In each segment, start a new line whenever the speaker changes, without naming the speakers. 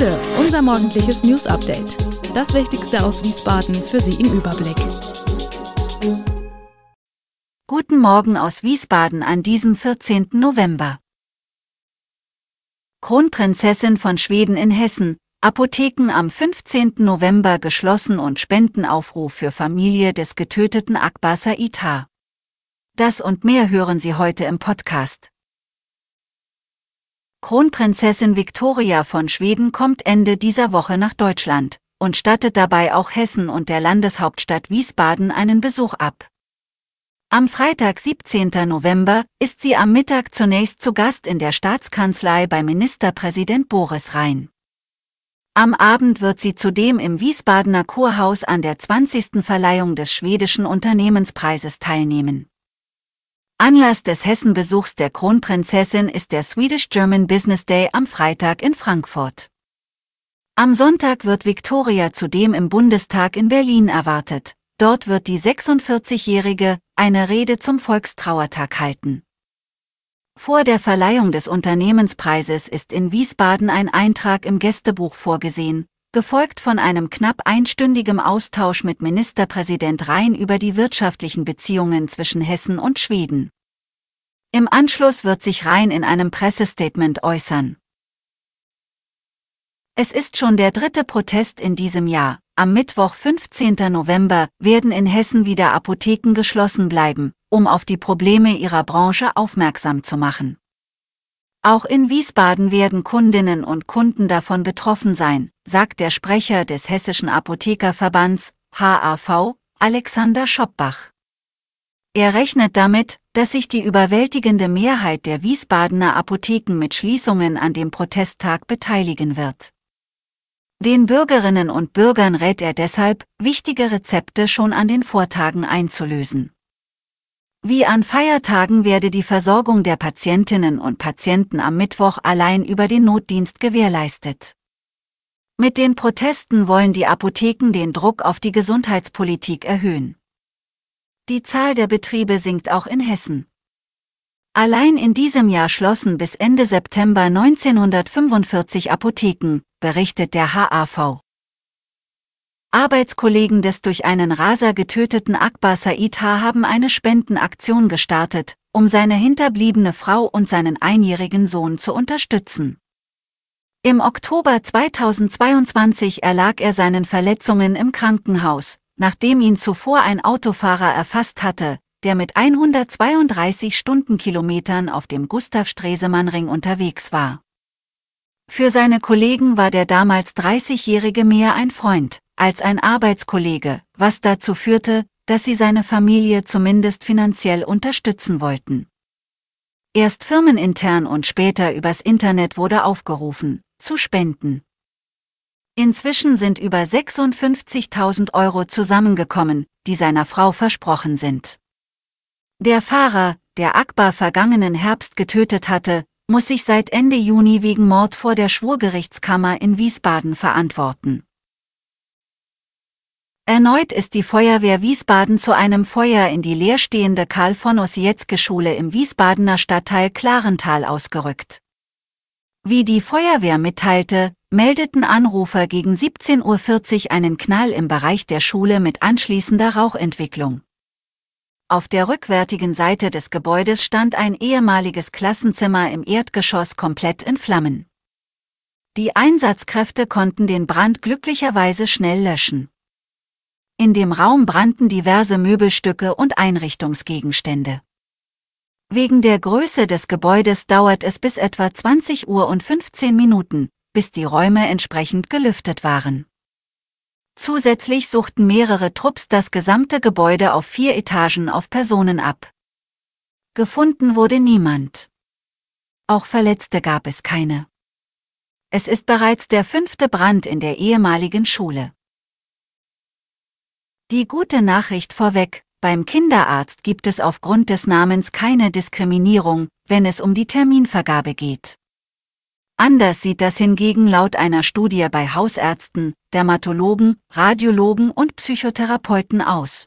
Gude, unser morgendliches News Update. Das Wichtigste aus Wiesbaden für Sie im Überblick.
Guten Morgen aus Wiesbaden an diesem 14. November. Kronprinzessin von Schweden in Hessen, Apotheken am 15. November geschlossen und Spendenaufruf für Familie des getöteten Akbar Saita. Das und mehr hören Sie heute im Podcast. Kronprinzessin Victoria von Schweden kommt Ende dieser Woche nach Deutschland und stattet dabei auch Hessen und der Landeshauptstadt Wiesbaden einen Besuch ab. Am Freitag, 17. November, ist sie am Mittag zunächst zu Gast in der Staatskanzlei bei Ministerpräsident Boris Rhein. Am Abend wird sie zudem im Wiesbadener Kurhaus an der 20. Verleihung des schwedischen Unternehmenspreises teilnehmen. Anlass des Hessenbesuchs der Kronprinzessin ist der Swedish German Business Day am Freitag in Frankfurt. Am Sonntag wird Victoria zudem im Bundestag in Berlin erwartet. Dort wird die 46-Jährige eine Rede zum Volkstrauertag halten. Vor der Verleihung des Unternehmenspreises ist in Wiesbaden ein Eintrag im Gästebuch vorgesehen, gefolgt von einem knapp einstündigem Austausch mit Ministerpräsident Rhein über die wirtschaftlichen Beziehungen zwischen Hessen und Schweden. Im Anschluss wird sich Rhein in einem Pressestatement äußern. Es ist schon der dritte Protest in diesem Jahr. Am Mittwoch 15. November werden in Hessen wieder Apotheken geschlossen bleiben, um auf die Probleme ihrer Branche aufmerksam zu machen. Auch in Wiesbaden werden Kundinnen und Kunden davon betroffen sein, sagt der Sprecher des Hessischen Apothekerverbands, HAV, Alexander Schoppbach. Er rechnet damit, dass sich die überwältigende Mehrheit der Wiesbadener Apotheken mit Schließungen an dem Protesttag beteiligen wird. Den Bürgerinnen und Bürgern rät er deshalb, wichtige Rezepte schon an den Vortagen einzulösen. Wie an Feiertagen werde die Versorgung der Patientinnen und Patienten am Mittwoch allein über den Notdienst gewährleistet. Mit den Protesten wollen die Apotheken den Druck auf die Gesundheitspolitik erhöhen. Die Zahl der Betriebe sinkt auch in Hessen. Allein in diesem Jahr schlossen bis Ende September 1945 Apotheken, berichtet der HAV. Arbeitskollegen des durch einen Raser getöteten Akbar Saita haben eine Spendenaktion gestartet, um seine hinterbliebene Frau und seinen einjährigen Sohn zu unterstützen. Im Oktober 2022 erlag er seinen Verletzungen im Krankenhaus, nachdem ihn zuvor ein Autofahrer erfasst hatte, der mit 132 Stundenkilometern auf dem Gustav-Stresemann-Ring unterwegs war. Für seine Kollegen war der damals 30-Jährige mehr ein Freund, als ein Arbeitskollege, was dazu führte, dass sie seine Familie zumindest finanziell unterstützen wollten. Erst firmenintern und später übers Internet wurde aufgerufen, zu spenden. Inzwischen sind über 56.000 Euro zusammengekommen, die seiner Frau versprochen sind. Der Fahrer, der Akbar vergangenen Herbst getötet hatte, muss sich seit Ende Juni wegen Mord vor der Schwurgerichtskammer in Wiesbaden verantworten. Erneut ist die Feuerwehr Wiesbaden zu einem Feuer in die leerstehende Karl von Ossietzke Schule im Wiesbadener Stadtteil Klarental ausgerückt. Wie die Feuerwehr mitteilte, meldeten Anrufer gegen 17.40 Uhr einen Knall im Bereich der Schule mit anschließender Rauchentwicklung. Auf der rückwärtigen Seite des Gebäudes stand ein ehemaliges Klassenzimmer im Erdgeschoss komplett in Flammen. Die Einsatzkräfte konnten den Brand glücklicherweise schnell löschen. In dem Raum brannten diverse Möbelstücke und Einrichtungsgegenstände. Wegen der Größe des Gebäudes dauert es bis etwa 20 Uhr und 15 Minuten, bis die Räume entsprechend gelüftet waren. Zusätzlich suchten mehrere Trupps das gesamte Gebäude auf vier Etagen auf Personen ab. Gefunden wurde niemand. Auch Verletzte gab es keine. Es ist bereits der fünfte Brand in der ehemaligen Schule. Die gute Nachricht vorweg, beim Kinderarzt gibt es aufgrund des Namens keine Diskriminierung, wenn es um die Terminvergabe geht. Anders sieht das hingegen laut einer Studie bei Hausärzten, Dermatologen, Radiologen und Psychotherapeuten aus.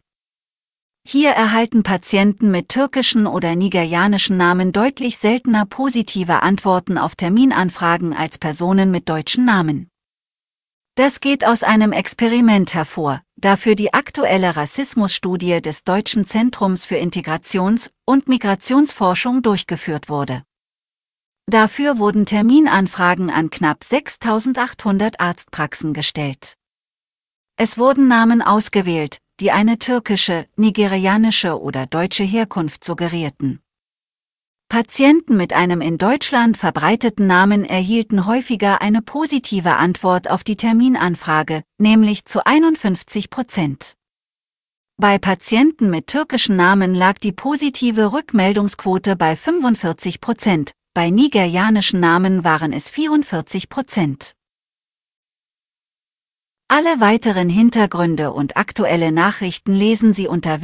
Hier erhalten Patienten mit türkischen oder nigerianischen Namen deutlich seltener positive Antworten auf Terminanfragen als Personen mit deutschen Namen. Das geht aus einem Experiment hervor, da für die aktuelle Rassismusstudie des Deutschen Zentrums für Integrations- und Migrationsforschung durchgeführt wurde. Dafür wurden Terminanfragen an knapp 6800 Arztpraxen gestellt. Es wurden Namen ausgewählt, die eine türkische, nigerianische oder deutsche Herkunft suggerierten. Patienten mit einem in Deutschland verbreiteten Namen erhielten häufiger eine positive Antwort auf die Terminanfrage, nämlich zu 51 Prozent. Bei Patienten mit türkischen Namen lag die positive Rückmeldungsquote bei 45 Prozent, bei nigerianischen Namen waren es 44 Prozent. Alle weiteren Hintergründe und aktuelle Nachrichten lesen Sie unter